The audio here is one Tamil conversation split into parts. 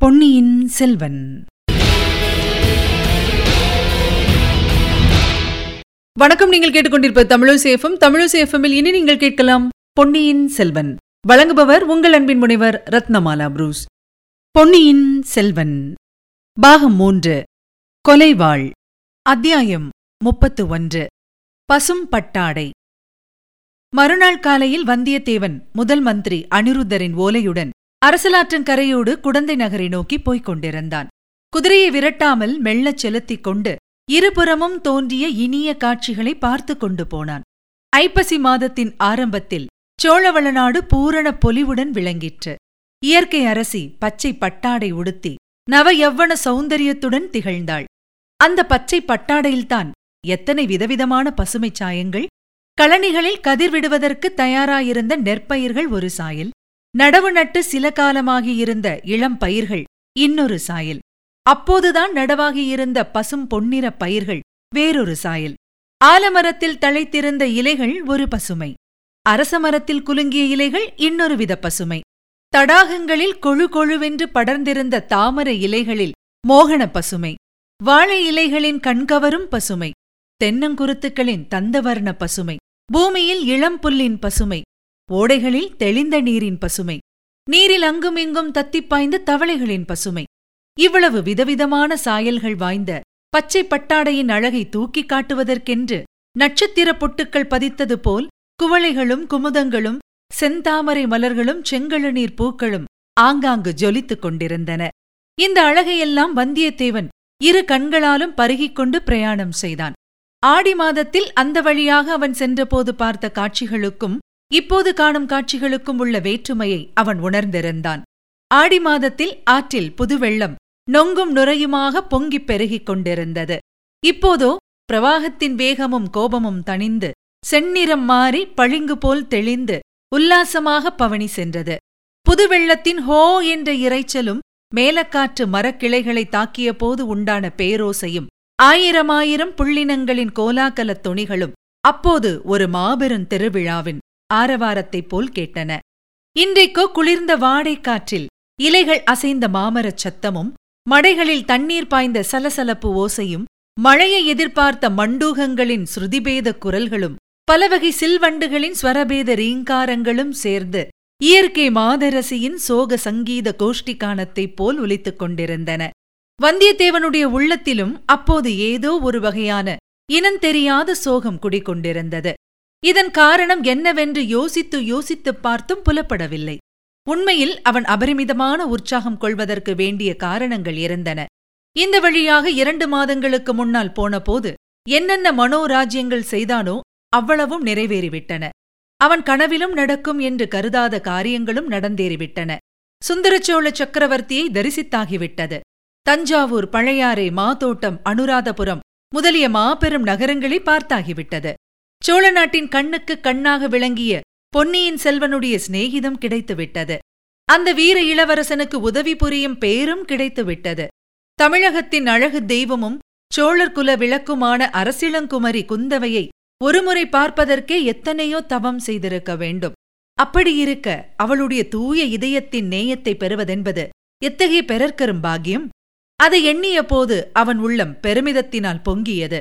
பொன்னியின் செல்வன். வணக்கம் நீங்கள் கேட்டுக்கொண்டிருப்ப தமிழசேஃபம் தமிழசேஃபமில் இனி நீங்கள் கேட்கலாம் பொன்னியின் செல்வன். வழங்குபவர் உங்கள் அன்பின் முனைவர் ரத்னமாலா புரூஸ். பொன்னியின் செல்வன். பாகம் மூன்று. கொலைவாள். அத்தியாயம் முப்பத்து ஒன்று. பசும் பட்டாடை. மறுநாள் காலையில் வந்தியத்தேவன் முதல் மந்திரி அனிருத்தரின் ஓலையுடன் அரசலாற்றின் கரையோடு குடந்தை நகரை நோக்கி போய்க் கொண்டிருந்தான். குதிரையை விரட்டாமல் மெல்லச் செலுத்திக் கொண்டு இருபுறமும் தோன்றிய இனிய காட்சிகளை பார்த்து கொண்டு போனான். ஐப்பசி மாதத்தின் ஆரம்பத்தில் சோழவளநாடு பூரண பொலிவுடன் விளங்கிற்று. இயற்கை அரசி பச்சை பட்டாடை உடுத்தி நவ யவ்வன சௌந்தரியத்துடன் திகழ்ந்தாள். அந்த பச்சை பட்டாடையில்தான் எத்தனை விதவிதமான பசுமைச் சாயங்கள் களனிகளில் கதிர் விடுவதற்கு தயாராயிருந்த நெற்பயிர்கள் ஒரு சாயல் நடவு நட்டு சில காலமாகியிருந்த இளம் பயிர்கள் இன்னொரு சாயல். அப்போதுதான் நடவாகியிருந்த பசும் பொன்னிற பயிர்கள் வேறொரு சாயல். ஆலமரத்தில் தழைத்திருந்த இலைகள் ஒரு பசுமை. அரசமரத்தில் குலுங்கிய இலைகள் இன்னொரு வித பசுமை. தடாகங்களில் கொழு கொழுவென்று படர்ந்திருந்த தாமர இலைகளில் மோகன பசுமை. வாழை இலைகளின் கண்கவரும் பசுமை. தென்னங்குருத்துக்களின் தந்தவர்ண பசுமை. பூமியில் இளம் புல்லின் பசுமை. ஓடைகளில் தெளிந்த நீரின் பசுமை. நீரில் அங்குமிங்கும் தத்திப்பாய்ந்த தவளைகளின் பசுமை. இவ்வளவு விதவிதமான சாயல்கள் வாய்ந்த பச்சை பட்டாடையின் அழகை தூக்கிக் காட்டுவதற்கென்று நட்சத்திர பொட்டுக்கள் பதித்தது போல் குவளைகளும் குமுதங்களும் செந்தாமரை மலர்களும் செங்கழுநீர் பூக்களும் ஆங்காங்கு ஜொலித்துக் கொண்டிருந்தன. இந்த அழகையெல்லாம் வந்தியத்தேவன் இரு கண்களாலும் பருகிக் கொண்டு பிரயாணம் செய்தான். ஆடி மாதத்தில் அந்த வழியாக அவன் சென்றபோது பார்த்த காட்சிகளுக்கும் இப்போது காணும் காட்சிகளுக்கும் உள்ள வேற்றுமையை அவன் உணர்ந்திருந்தான். ஆடி மாதத்தில் ஆற்றில் புதுவெள்ளம் நொங்கும் நுரையுமாக பொங்கிப் பெருகிக் கொண்டிருந்தது. இப்போதோ பிரவாகத்தின் வேகமும் கோபமும் தணிந்து செந்நிறம் மாறி பளிங்கு போல் தெளிந்து உல்லாசமாக பவனி சென்றது. புது வெள்ளத்தின் ஹோ என்ற இரைச்சலும் மேலக்காற்று மரக்கிளைகளை தாக்கிய போது உண்டான பேரோசையும் ஆயிரமாயிரம் புள்ளினங்களின் கோலாகலத் துணிகளும் அப்போது ஒரு மாபெரும் திருவிழாவின் ஆரவாரத்தைப் போல் கேட்டன. இன்றைக்கோ குளிர்ந்த வாடைக் காற்றில் இலைகள் அசைந்த மாமரச் சத்தமும் மடைகளில் தண்ணீர் பாய்ந்த சலசலப்பு ஓசையும் மழையை எதிர்பார்த்த மண்டூகங்களின் ஸ்ருதிபேத குரல்களும் பலவகை சில்வண்டுகளின் ஸ்வரபேத ரீங்காரங்களும் சேர்ந்து இயற்கை மாதரசியின் சோக சங்கீத கோஷ்டிகானத்தைப் போல் ஒலித்துக் கொண்டிருந்தன. வந்தியத்தேவனுடைய உள்ளத்திலும் அப்போது ஏதோ ஒரு வகையான இனந்தெரியாத சோகம் குடிகொண்டிருந்தது. இதன் காரணம் என்னவென்று யோசித்து யோசித்துப் பார்த்தும் புலப்படவில்லை. உண்மையில் அவன் அபரிமிதமான உற்சாகம் கொள்வதற்கு வேண்டிய காரணங்கள் இருந்தன. இந்த வழியாக இரண்டு மாதங்களுக்கு முன்னால் போனபோது என்னென்ன மனோராஜ்யங்கள் செய்தானோ அவ்வளவும் நிறைவேறிவிட்டன. அவன் கனவிலும் நடக்கும் என்று கருதாத காரியங்களும் நடந்தேறிவிட்டன. சுந்தரச்சோழ சக்கரவர்த்தியை தரிசித்தாகிவிட்டது. தஞ்சாவூர் பழையாறை மாதோட்டம் அனுராதபுரம் முதலிய மாபெரும் நகரங்களை பார்த்தாகிவிட்டது. சோழ நாட்டின் கண்ணுக்கு கண்ணாக விளங்கிய பொன்னியின் செல்வனுடைய சிநேகிதம் கிடைத்துவிட்டது. அந்த வீர இளவரசனுக்கு உதவி புரியும் பேரும் கிடைத்துவிட்டது. தமிழகத்தின் அழகு தெய்வமும் சோழர் குல விளக்குமான அரசிளங்குமரி குந்தவையை ஒருமுறை பார்ப்பதற்கே எத்தனையோ தவம் செய்திருக்க வேண்டும். அப்படியிருக்க அவளுடைய தூய இதயத்தின் நேயத்தை பெறுவதென்பது எத்தகைய பெறற்கரும் பாக்கியம்? அதை எண்ணிய போது அவன் உள்ளம் பெருமிதத்தினால் பொங்கியது.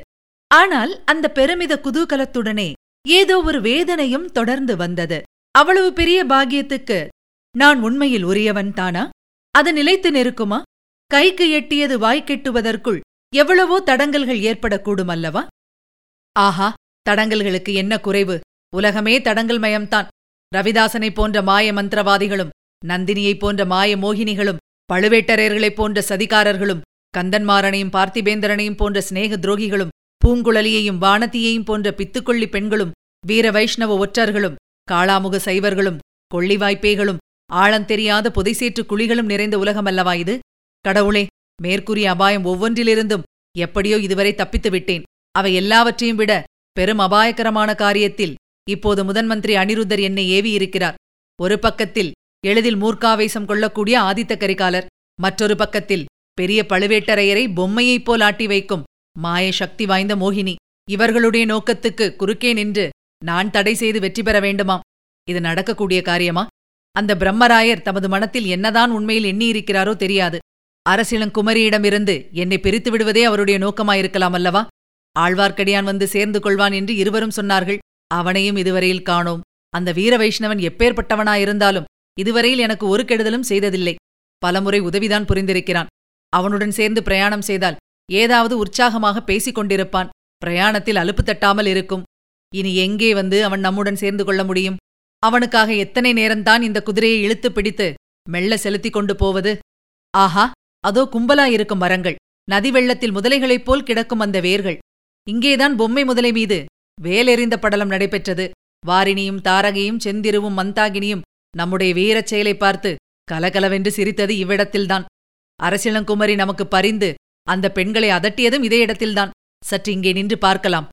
ஆனால் அந்த பெருமித குதூகலத்துடனே ஏதோ ஒரு வேதனையும் தொடர்ந்து வந்தது. அவ்வளவு பெரிய பாக்கியத்துக்கு நான் உண்மையில் உரியவன் தானா? அது நிலைத்து நிற்குமா? கைக்கு எட்டியது வாய்க்கெட்டுவதற்குள் எவ்வளவோ தடங்கல்கள் ஏற்படக்கூடும் அல்லவா? ஆஹா தடங்கல்களுக்கு என்ன குறைவு? உலகமே தடங்கல் மயம்தான் ரவிதாசனைப் போன்ற மாய மந்திரவாதிகளும் நந்தினியைப் போன்ற மாய மோகினிகளும் பழுவேட்டரையர்களைப் போன்ற சதிகாரர்களும் கந்தன்மாரனையும் பார்த்திபேந்திரனையும் போன்ற சிநேக துரோகிகளும் பூங்குழலியையும் வானதியையும் போன்ற பித்துக்கொள்ளி பெண்களும் வீர வைஷ்ணவ ஒற்றர்களும் காளாமுக சைவர்களும் கொள்ளிவாய்ப்பேகளும் ஆழந்தெரியாத புதைசேற்று குழிகளும் நிறைந்த உலகமல்லவா இது? கடவுளே மேற்கூறிய அபாயம் ஒவ்வொன்றிலிருந்தும் எப்படியோ இதுவரை தப்பித்து விட்டேன். அவை எல்லாவற்றையும் விட பெரும் அபாயகரமான காரியத்தில் இப்போது முதன்மந்திரி அனிருத்தர் என்னை ஏவியிருக்கிறார். ஒரு பக்கத்தில் எளிதில் மூர்க்காவேசம் கொள்ளக்கூடிய ஆதித்த கரிகாலர் மற்றொரு பக்கத்தில் பெரிய பழுவேட்டரையரை பொம்மையைப் போல் ஆட்டி வைக்கும் மாய சக்தி வாய்ந்த மோகினி. இவர்களுடைய நோக்கத்துக்கு குறுக்கே நின்று நான் தடை செய்து வெற்றி பெற வேண்டுமாம். இது நடக்கக்கூடிய காரியமா? அந்த பிரம்மராயர் தமது மனத்தில் என்னதான் உண்மையில் எண்ணியிருக்கிறாரோ தெரியாது. அரசிளங்குமரியிடமிருந்து என்னை பிரித்து விடுவதே அவருடைய நோக்கமாயிருக்கலாம் அல்லவா? ஆழ்வார்க்கடியான் வந்து சேர்ந்து கொள்வான் என்று இருவரும் சொன்னார்கள். அவனையும் இதுவரையில் காணோம். அந்த வீர வைஷ்ணவன் எப்பேற்பட்டவனாயிருந்தாலும் இதுவரையில் எனக்கு ஒரு கெடுதலும் செய்ததில்லை. பலமுறை உதவிதான் புரிந்திருக்கிறான். அவனுடன் சேர்ந்து பிரயாணம் செய்தால் ஏதாவது உற்சாகமாக பேசிக் கொண்டிருப்பான். பிரயாணத்தில் அலுப்பு தட்டாமல் இருக்கும். இனி எங்கே வந்து அவன் நம்முடன் சேர்ந்து கொள்ள முடியும்? அவனுக்காக எத்தனை நேரம்தான் இந்த குதிரையை இழுத்து பிடித்து மெல்ல செலுத்திக் கொண்டு போவது? ஆஹா அதோ கும்பலாயிருக்கும் மரங்கள். நதி வெள்ளத்தில் முதலைகளைப் போல் கிடக்கும் அந்த வேர்கள். இங்கேதான் பொம்மை முதலை மீது வேலெறிந்த படலம் நடைபெற்றது. வாரினியும் தாரகையும் செந்திருவும் மந்தாகினியும் நம்முடைய வீரச் செயலை பார்த்து கலகலவென்று சிரித்தது இவ்விடத்தில்தான். அரசிளங்குமரி நமக்கு பரிந்து அந்த பெண்களை அதட்டியதும் இதே இடத்தில்தான். சற்று இங்கே நின்று பார்க்கலாம்.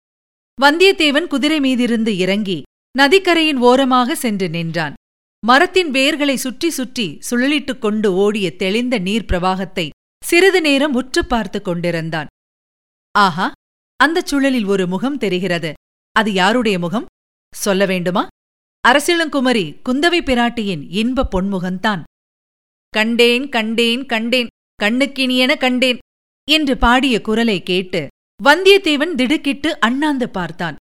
வந்தியத்தேவன் குதிரை மீதிருந்து இறங்கி நதிக்கரையின் ஓரமாக சென்று நின்றான். மரத்தின் வேர்களை சுற்றி சுற்றி சுழலிட்டுக் கொண்டு ஓடிய தெளிந்த நீர் பிரவாகத்தை சிறிது நேரம் உற்று பார்த்து கொண்டிருந்தான். ஆஹா அந்தச் சுழலில் ஒரு முகம் தெரிகிறது. அது யாருடைய முகம்? சொல்ல வேண்டுமா? அரசிளங்குமரி குந்தவை பிராட்டியின் இன்ப பொன்முகந்தான் கண்டேன் கண்டேன் கண்டேன் கண்ணுக்கினியென கண்டேன். என்று பாடிய குரலை கேட்டு வந்தியத்தேவன் திடுக்கிட்டு அண்ணாந்து பார்த்தான்.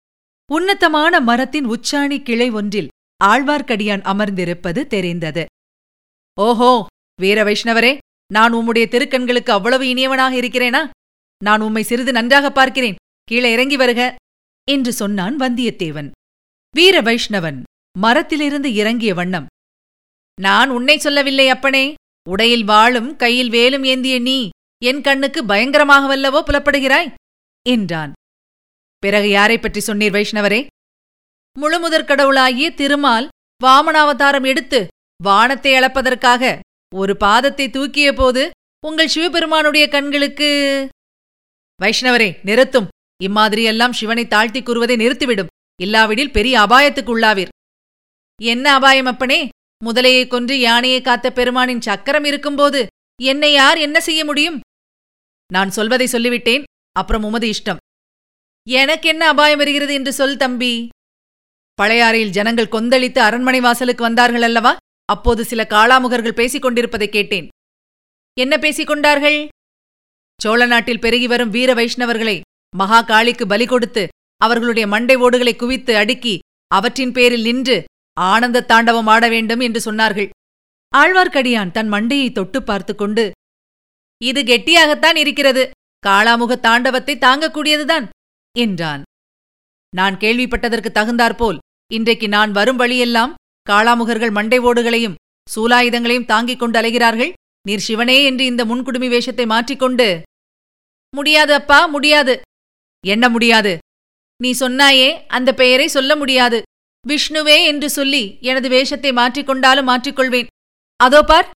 உன்னதமான மரத்தின் உச்சாணி கிளை ஒன்றில் ஆழ்வார்க்கடியான் அமர்ந்திருப்பது தெரிந்தது. ஓஹோ வீர வைஷ்ணவரே நான் உம்முடைய திருக்கண்களுக்கு அவ்வளவு இனியவனாக இருக்கிறேனா? நான் உம்மை சிறிது நன்றாக பார்க்கிறேன். கீழே இறங்கி வருக என்று சொன்னான் வந்தியத்தேவன். வீர வைஷ்ணவன் மரத்திலிருந்து இறங்கிய வண்ணம். நான் உன்னை சொல்லவில்லை அப்பனே உடையில் வாளும் கையில் வேலும் ஏந்திய நீ என் கண்ணுக்கு பயங்கரமாகவல்லவோ புலப்படுகிறாய்? என்றான். பிறகு யாரைப் பற்றி சொன்னீர் வைஷ்ணவரே? முழுமுதற் கடவுளாகிய திருமால் வாமனாவதாரம் எடுத்து வானத்தை அளப்பதற்காக ஒரு பாதத்தை தூக்கிய போது உங்கள் சிவபெருமானுடைய கண்களுக்கு வைஷ்ணவரே நிறுத்தும். இம்மாதிரியெல்லாம் சிவனை தாழ்த்தி கூறுவதை நிறுத்திவிடும். இல்லாவிடில் பெரிய அபாயத்துக்கு உள்ளாவீர் என்ன அபாயம் அப்பனே? முதலையைக் கொன்று யானையை காத்த பெருமானின் சக்கரம் இருக்கும்போது என்னை யார் என்ன செய்ய முடியும்? நான் சொல்வதை சொல்லிவிட்டேன் அப்புறம் உமது இஷ்டம். எனக்கு என்ன அபாயம் வருகிறது என்று சொல் தம்பி. பழையாறையில் ஜனங்கள் கொந்தளித்து அரண்மனை வாசலுக்கு வந்தார்கள் அல்லவா? அப்போது சில காளாமுகர்கள் பேசிக் கொண்டிருப்பதை கேட்டேன். என்ன பேசிக் கொண்டார்கள் சோழ நாட்டில் பெருகி வரும் வீர வைஷ்ணவர்களை மகா காளிக்கு பலி கொடுத்து அவர்களுடைய மண்டை ஓடுகளை குவித்து அடுக்கி அவற்றின் பேரில் நின்று ஆனந்த தாண்டவம் ஆட வேண்டும் என்று சொன்னார்கள். ஆழ்வார்க்கடியான் தன் மண்டையை தொட்டு பார்த்து கொண்டு இது கெட்டியாகத்தான் இருக்கிறது. காளாமுக தாண்டவத்தை தாங்கக்கூடியதுதான் என்றான். நான் கேள்விப்பட்டதற்கு தகுந்தாற்போல் இன்றைக்கு நான் வரும் வழியெல்லாம் காளாமுகர்கள் மண்டை ஓடுகளையும் சூலாயுதங்களையும் தாங்கிக் கொண்டு அலைகிறார்கள். நீர் சிவனே என்று இந்த முன்குடுமி வேஷத்தை மாற்றிக்கொண்டு முடியாது அப்பா முடியாது. என்ன முடியாது? நீ சொன்னாயே அந்த பெயரை சொல்ல முடியாது. விஷ்ணுவே என்று சொல்லி எனது வேஷத்தை மாற்றிக்கொண்டாலும் மாற்றிக்கொள்வேன். அதோ பார்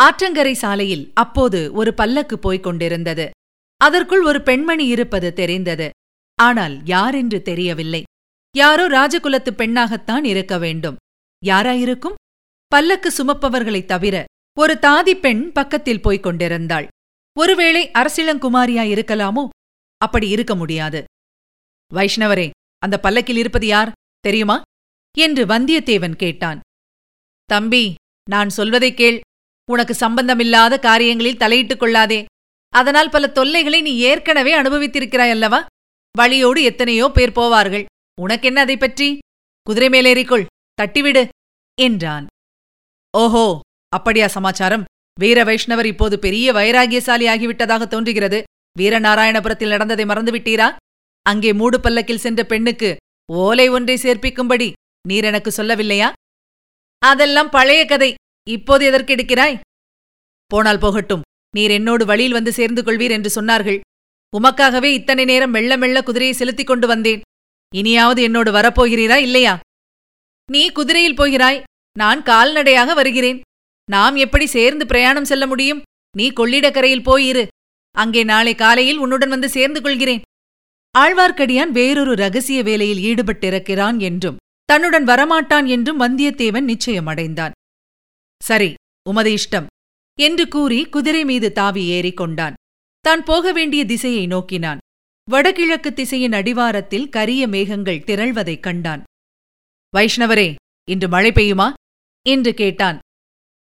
ஆற்றங்கரை சாலையில் அப்போது ஒரு பல்லக்கு போய்க் கொண்டிருந்தது. அதற்குள் ஒரு பெண்மணி இருப்பது தெரிந்தது. ஆனால் யாரென்று தெரியவில்லை. யாரோ ராஜகுலத்து பெண்ணாகத்தான் இருக்க வேண்டும். யாராயிருக்கும்? பல்லக்கு சுமப்பவர்களைத் தவிர ஒரு தாதி பெண் பக்கத்தில் போய்க் கொண்டிருந்தாள். ஒருவேளை அரசிளங்குமாரியா இருக்கலாமோ? அப்படி இருக்க முடியாது. வைஷ்ணவரே அந்த பல்லக்கில் இருப்பது யார்? தெரியுமா? என்று வந்தியத்தேவன் கேட்டான். தம்பி நான் சொல்வதைக் கேள். உனக்கு சம்பந்தமில்லாத காரியங்களில் தலையிட்டுக் கொள்ளாதே. அதனால் பல தொல்லைகளை நீ ஏற்கனவே அனுபவித்திருக்கிறாய் அல்லவா? வழியோடு எத்தனையோ பேர் போவார்கள். உனக்கென்ன அதை பற்றி? குதிரை மேலேறிக்கொள் தட்டிவிடு என்றான். ஓஹோ அப்படியா சமாச்சாரம். வீர வைஷ்ணவர் இப்போது பெரிய வைராகியசாலி ஆகிவிட்டதாக தோன்றுகிறது. வீரநாராயணபுரத்தில் நடந்ததை மறந்துவிட்டீரா? அங்கே மூடு பல்லக்கில் சென்ற பெண்ணுக்கு ஓலை ஒன்றை சேர்ப்பிக்கும்படி நீர் எனக்கு சொல்லவில்லையா? அதெல்லாம் பழைய கதை. இப்போது எதற்கு எடுக்கிறாய்? போனால் போகட்டும். நீர் என்னோடு வழியில் வந்து சேர்ந்து கொள்வீர் என்று சொன்னார்கள். உமக்காகவே இத்தனை நேரம் மெல்ல மெல்ல குதிரையை செலுத்திக் கொண்டு வந்தேன். இனியாவது என்னோடு வரப்போகிறீரா இல்லையா? நீ குதிரையில் போகிறாய். நான் கால்நடையாக வருகிறேன். நாம் எப்படி சேர்ந்து பிரயாணம் செல்ல முடியும்? நீ கொள்ளிடக்கரையில் போயிரு அங்கே நாளை காலையில் உன்னுடன் வந்து சேர்ந்து கொள்கிறேன் ஆழ்வார்க்கடியான் வேறொரு ரகசிய வேலையில் ஈடுபட்டிருக்கிறான் என்றும் தன்னுடன் வரமாட்டான் என்றும் வந்தியத்தேவன் நிச்சயமடைந்தான். சரி உமது இஷ்டம். என்று கூறி குதிரை மீது தாவி ஏறிக் கொண்டான். தான் போக வேண்டிய திசையை நோக்கினான். வடகிழக்கு திசையின் அடிவாரத்தில் கரிய மேகங்கள் திரள்வதைக் கண்டான். வைஷ்ணவரே இன்று மழை பெய்யுமா? என்று கேட்டான்.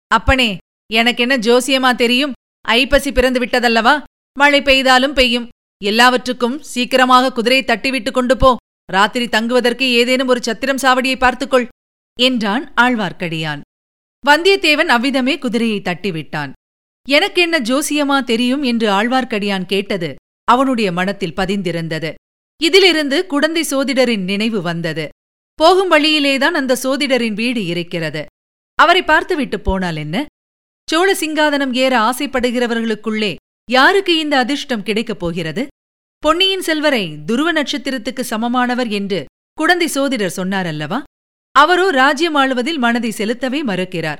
அப்பனே எனக்கென்ன ஜோசியமா தெரியும்? ஐப்பசி பிறந்து விட்டதல்லவா மழை பெய்தாலும் பெய்யும். எல்லாவற்றுக்கும் சீக்கிரமாக குதிரையை தட்டிவிட்டு கொண்டு போ. ராத்திரி தங்குவதற்கு ஏதேனும் ஒரு சத்திரம் சாவடியை பார்த்துக்கொள் என்றான் ஆழ்வார்க்கடியான். வந்தியத்தேவன் அவ்விதமே குதிரையை தட்டிவிட்டான். எனக்கென்ன ஜோசியமா தெரியும்? என்று ஆழ்வார்க்கடியான் கேட்டது அவனுடைய மனத்தில் பதிந்திருந்தது. இதிலிருந்து குடந்தை சோதிடரின் நினைவு வந்தது. போகும் வழியிலேதான் அந்த சோதிடரின் வீடு இருக்கிறது. அவரை பார்த்துவிட்டு போனால் என்ன? சோழ சிங்காதனம் ஏற ஆசைப்படுகிறவர்களுக்குள்ளே யாருக்கு இந்த அதிர்ஷ்டம் கிடைக்கப் போகிறது? பொன்னியின் செல்வரை துருவ நட்சத்திரத்துக்கு சமமானவர் என்று குடந்தை சோதிடர் சொன்னாரல்லவா அவரோ ராஜ்யம் ஆளுவதில் மனதை செலுத்தவே மறுக்கிறார்.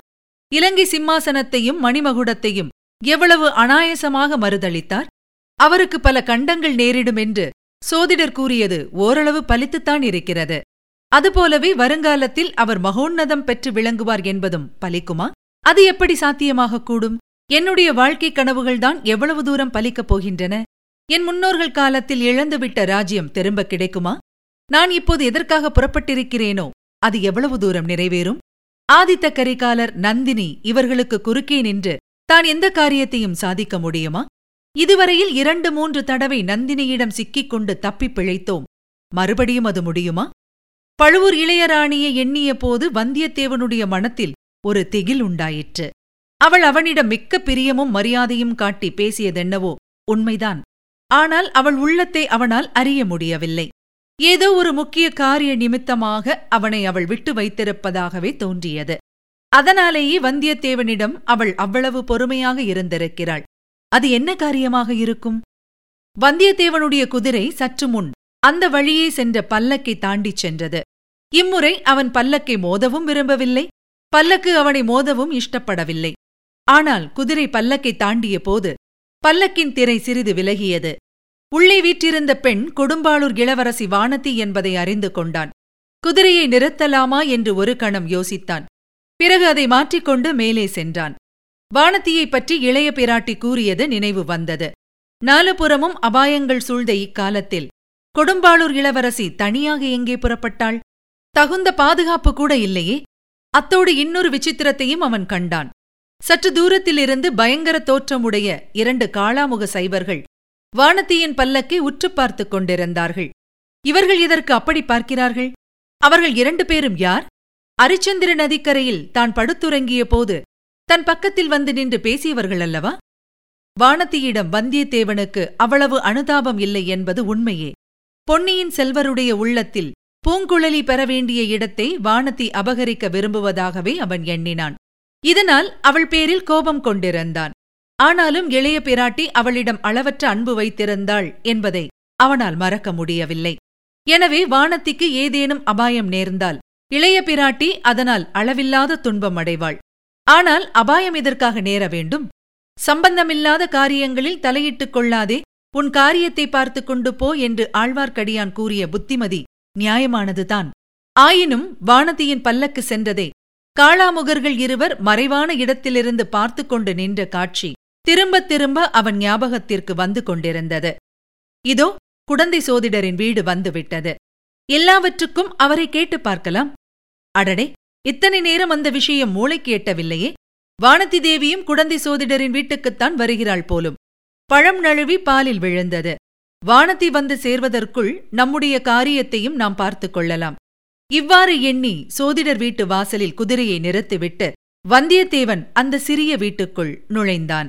இலங்கை சிம்மாசனத்தையும் மணிமகுடத்தையும் எவ்வளவு அனாயசமாக மறுதளித்தார்? அவருக்கு பல கண்டங்கள் நேரிடும் என்று சோதிடர் கூறியது ஓரளவு பலித்துத்தான் இருக்கிறது. அதுபோலவே வருங்காலத்தில் அவர் மகோன்னதம் பெற்று விளங்குவார் என்பதும் பலிக்குமா? அது எப்படி சாத்தியமாகக் கூடும்? என்னுடைய வாழ்க்கை கனவுகள்தான் எவ்வளவு தூரம் பலிக்கப் போகின்றன? என் முன்னோர்கள் காலத்தில் இழந்துவிட்ட ராஜ்யம் திரும்ப கிடைக்குமா? நான் இப்போது எதற்காக புறப்பட்டிருக்கிறேனோ? அது எவ்வளவு தூரம் நிறைவேறும்? ஆதித்த கரிகாலர் நந்தினி இவர்களுக்கு குறுக்கே நின்று தான் எந்த காரியத்தையும் சாதிக்க முடியுமா? இதுவரையில் இரண்டு மூன்று தடவை நந்தினியிடம் சிக்கிக் கொண்டு தப்பிப் பிழைத்தோம். மறுபடியும் அது முடியுமா? பழுவூர் இளையராணியை எண்ணிய போது வந்தியத்தேவனுடைய மனத்தில் ஒரு திகில் உண்டாயிற்று. அவள் அவனிடம் மிக்க பிரியமும் மரியாதையும் காட்டி பேசியதென்னவோ உண்மைதான். ஆனால் அவள் உள்ளத்தை அவனால் அறிய முடியவில்லை. ஏதோ ஒரு முக்கிய காரிய நிமித்தமாக அவனை அவள் விட்டு வைத்திருப்பதாகவே தோன்றியது. அதனாலேயே வந்தியத்தேவனிடம் அவள் அவ்வளவு பொறுமையாக இருந்திருக்கிறாள். அது என்ன காரியமாக இருக்கும்? வந்தியத்தேவனுடைய குதிரை சற்று முன் அந்த வழியே சென்ற பல்லக்கை தாண்டிச் சென்றது. இம்முறை அவன் பல்லக்கை மோதவும் விரும்பவில்லை. பல்லக்கு அவனை மோதவும் இஷ்டப்படவில்லை. ஆனால் குதிரை பல்லக்கை தாண்டிய போது பல்லக்கின் திரை சிறிது விலகியது. உள்ளே வீற்றிருந்த பெண் கொடும்பாளூர் இளவரசி வானதி என்பதை அறிந்து கொண்டான். குதிரையை நிறுத்தலாமா என்று ஒரு கணம் யோசித்தான். பிறகு அதை மாற்றிக்கொண்டு மேலே சென்றான். வானத்தியைப் பற்றி இளைய பிராட்டி கூறியது நினைவு வந்தது. நாலுபுறமும் அபாயங்கள் சூழ்ந்த இக்காலத்தில் கொடும்பாளூர் இளவரசி தனியாக எங்கே புறப்பட்டாள்? தகுந்த பாதுகாப்பு கூட இல்லையே. அத்தோடு இன்னொரு விசித்திரத்தையும் அவன் கண்டான். சற்று தூரத்திலிருந்து பயங்கர தோற்றமுடைய இரண்டு காளாமுக சைவர்கள் வானத்தியின் பல்லக்கை உற்று பார்த்துக் கொண்டிருந்தார்கள். இவர்கள் இதற்கு அப்படி பார்க்கிறார்கள்? அவர்கள் இரண்டு பேரும் யார்? அரிச்சந்திர நதிக்கரையில் தான் படுத்துறங்கிய போது தன் பக்கத்தில் வந்து நின்று பேசியவர்கள் அல்லவா? வானத்தியிடம் வந்தியத்தேவனுக்கு அவ்வளவு அனுதாபம் இல்லை என்பது உண்மையே. பொன்னியின் செல்வருடைய உள்ளத்தில் பூங்குழலி பெற வேண்டிய இடத்தை வானத்தி அபகரிக்க விரும்புவதாகவே அவன் எண்ணினான். இதனால் அவள் பேரில் கோபம் கொண்டிருந்தான். ஆனாலும் இளைய பிராட்டி அவளிடம் அளவற்ற அன்பு வைத்திருந்தாள் என்பதை அவனால் மறக்க முடியவில்லை. எனவே வானத்திக்கு ஏதேனும் அபாயம் நேர்ந்தால் இளைய பிராட்டி அதனால் அளவில்லாத துன்பம் அடைவாள். ஆனால் அபாயம் எதற்காக நேர வேண்டும்? சம்பந்தமில்லாத காரியங்களில் தலையிட்டுக் கொள்ளாதே உன் காரியத்தை பார்த்து கொண்டு போ என்று ஆழ்வார்க்கடியான் கூறிய புத்திமதி நியாயமானதுதான். ஆயினும் வானதியின் பல்லக்கு சென்றதே காளாமுகர்கள் இருவர் மறைவான இடத்திலிருந்து பார்த்து கொண்டு நின்ற காட்சி. திரும்பத் திரும்ப அவன் ஞாபகத்திற்கு வந்து கொண்டிருந்தது. இதோ குடந்தை சோதிடரின் வீடு வந்துவிட்டது எல்லாவற்றுக்கும் அவரை கேட்டு பார்க்கலாம். அடடே இத்தனை நேரம் அந்த விஷயம் மூளைக்கு எட்டவில்லையே. வானதி தேவியும் குடந்தை சோதிடரின் வீட்டுக்குத்தான் வருகிறாள் போலும். பழம் நழுவி பாலில் விழுந்தது. வானதி வந்து சேர்வதற்குள் நம்முடைய காரியத்தையும் நாம் பார்த்துக் கொள்ளலாம். இவ்வாறு எண்ணி சோதிடர் வீட்டு வாசலில் குதிரையை நிறுத்திவிட்டு வந்தியத்தேவன் அந்த சிறிய வீட்டுக்குள் நுழைந்தான்.